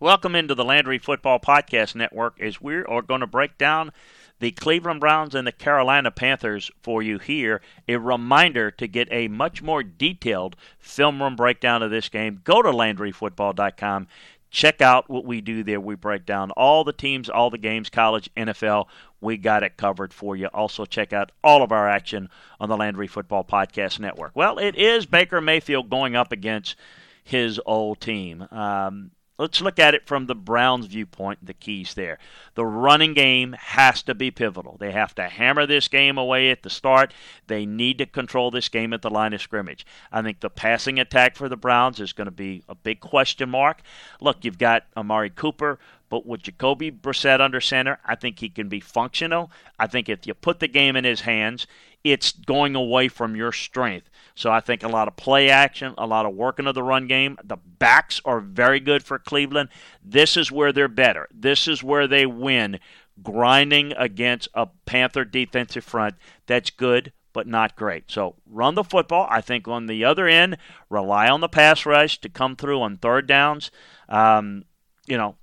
Welcome into the Landry Football Podcast Network as we are going to break down the Cleveland Browns and the Carolina Panthers for you here. A reminder to get a much more detailed film room breakdown of this game. Go to LandryFootball.com. Check out what we do there. We break down all the teams, all the games, college, NFL. We got it covered for you. Also, check out all of our action on the Landry Football Podcast Network. Well, it is Baker Mayfield going up against his old team. Um, Let's look at it from the Browns' viewpoint, the keys there. The running game has to be pivotal. They have to hammer this game away at the start. They need to control this game at the line of scrimmage. I think the passing attack for the Browns is going to be a big question mark. Look, you've got Amari Cooper, but with Jacoby Brissett under center, I think he can be functional. I think if you put the game in his hands, it's going away from your strength. So I think a lot of play action, a lot of working of the run game. The backs are very good for Cleveland. This is where they're better. This is where they win, grinding against a Panther defensive front that's good but not great. So run the football. I think on the other end, rely on the pass rush to come through on third downs. Um, you know,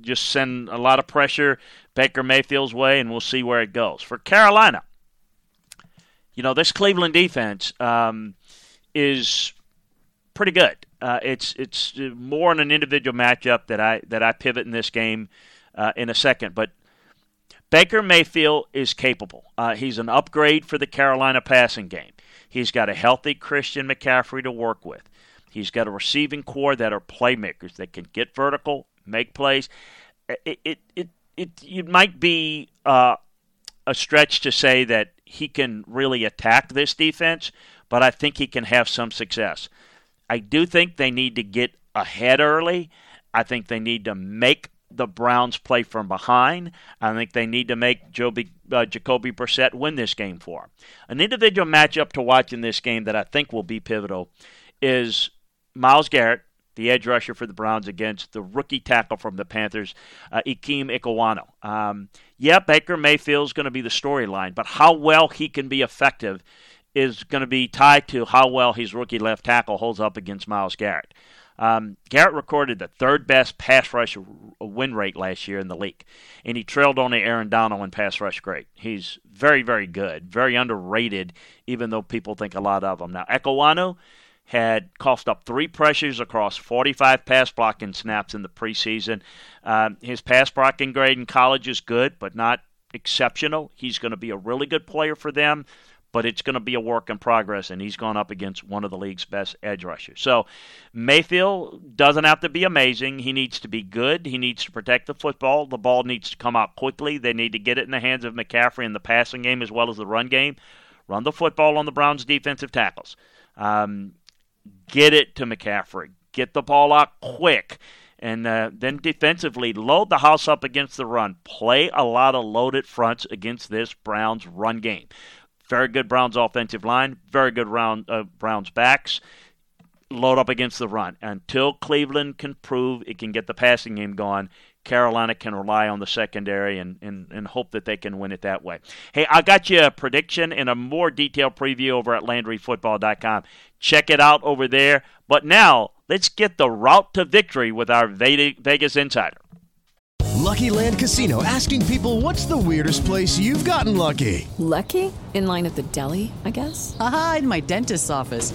just send a lot of pressure Baker Mayfield's way, and we'll see where it goes. For Carolina, you know, this Cleveland defense um, is pretty good. Uh, it's it's more in an individual matchup that I that I pivot in this game uh, in a second, but Baker Mayfield is capable. Uh, he's an upgrade for the Carolina passing game. He's got a healthy Christian McCaffrey to work with. He's got a receiving corps that are playmakers that can get vertical, make plays. It it it it, it might be uh, a stretch to say that he can really attack this defense, but I think he can have some success. I do think they need to get ahead early. I think they need to make the Browns play from behind. I think they need to make Joby, uh, Jacoby Brissett win this game for them. An individual matchup to watch in this game that I think will be pivotal is Myles Garrett, the edge rusher for the Browns, against the rookie tackle from the Panthers, uh, Ikem Ekwonu. Um, yeah, Baker Mayfield's going to be the storyline, but how well he can be effective is going to be tied to how well his rookie left tackle holds up against Myles Garrett. Um, Garrett recorded the third best pass rush win rate last year in the league, and he trailed only Aaron Donald in pass rush grade. He's very, very good, very underrated, even though people think a lot of him. Now, Ekwonu had coughed up three pressures across 45 pass blocking snaps in the preseason. Um, his pass blocking grade in college is good, but not exceptional. He's going to be a really good player for them, but it's going to be a work in progress, and he's gone up against one of the league's best edge rushers. So Mayfield doesn't have to be amazing. He needs to be good. He needs to protect the football. The ball needs to come out quickly. They need to get it in the hands of McCaffrey in the passing game as well as the run game. Run the football on the Browns' defensive tackles. Um, get it to McCaffrey, get the ball out quick, and uh, then defensively load the house up against the run. Play a lot of loaded fronts against this Browns run game. Very good Browns offensive line, very good round uh, Browns backs. Load up against the run until Cleveland can prove it can get the passing game going. Carolina can rely on the secondary and, and, and hope that they can win it that way. Hey, I got you a prediction and a more detailed preview over at LandryFootball.com. Check it out over there. But now, let's get the route to victory with our Vegas Insider. Lucky Land Casino asking people what's the weirdest place you've gotten lucky? Lucky? In line at the deli, I guess? Aha, in my dentist's office.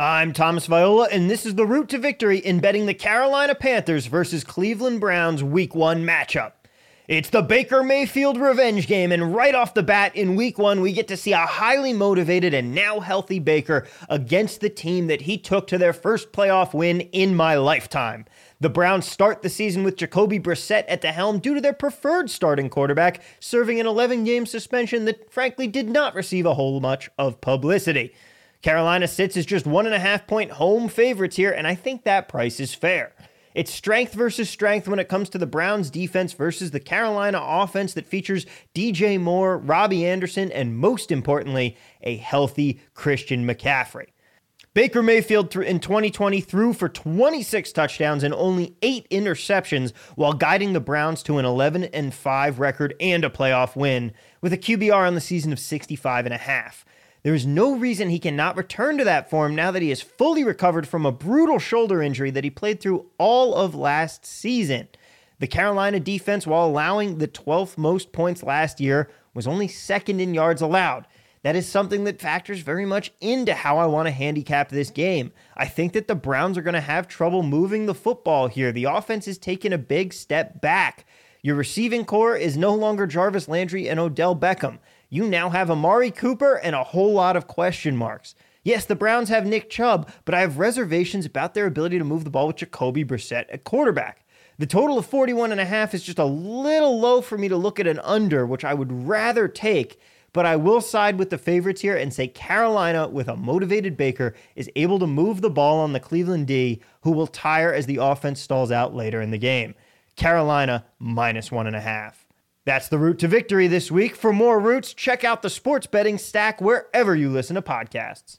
I'm Thomas Viola, and this is the route to victory in betting the Carolina Panthers versus Cleveland Browns Week 1 matchup. It's the Baker Mayfield revenge game, and right off the bat in week one, we get to see a highly motivated and now healthy Baker against the team that he took to their first playoff win in my lifetime. The Browns start the season with Jacoby Brissett at the helm due to their preferred starting quarterback serving an 11 game suspension that frankly did not receive a whole much of publicity. Carolina sits as just one and a half point home favorites here, and I think that price is fair. It's strength versus strength when it comes to the Browns defense versus the Carolina offense that features DJ Moore, Robbie Anderson, and most importantly, a healthy Christian McCaffrey. Baker Mayfield in 2020 threw for 26 touchdowns and only 8 interceptions while guiding the Browns to an 11 and 5 record and a playoff win with a QBR on the season of 65 and a half. There is no reason he cannot return to that form now that he is fully recovered from a brutal shoulder injury that he played through all of last season. The Carolina defense, while allowing the 12th most points last year, was only second in yards allowed. That is something that factors very much into how I want to handicap this game. I think that the Browns are going to have trouble moving the football here. The offense is taking a big step back. Your receiving corps is no longer Jarvis Landry and Odell Beckham you now have Amari Cooper and a whole lot of question marks. Yes, the Browns have Nick Chubb, but I have reservations about their ability to move the ball with Jacoby Brissett at quarterback. The total of 41 and a half is just a little low for me to look at an under, which I would rather take, but I will side with the favorites here and say Carolina with a motivated Baker is able to move the ball on the Cleveland D, who will tire as the offense stalls out later in the game. Carolina minus one and a half. That's the route to victory this week. For more routes, check out the sports betting stack wherever you listen to podcasts.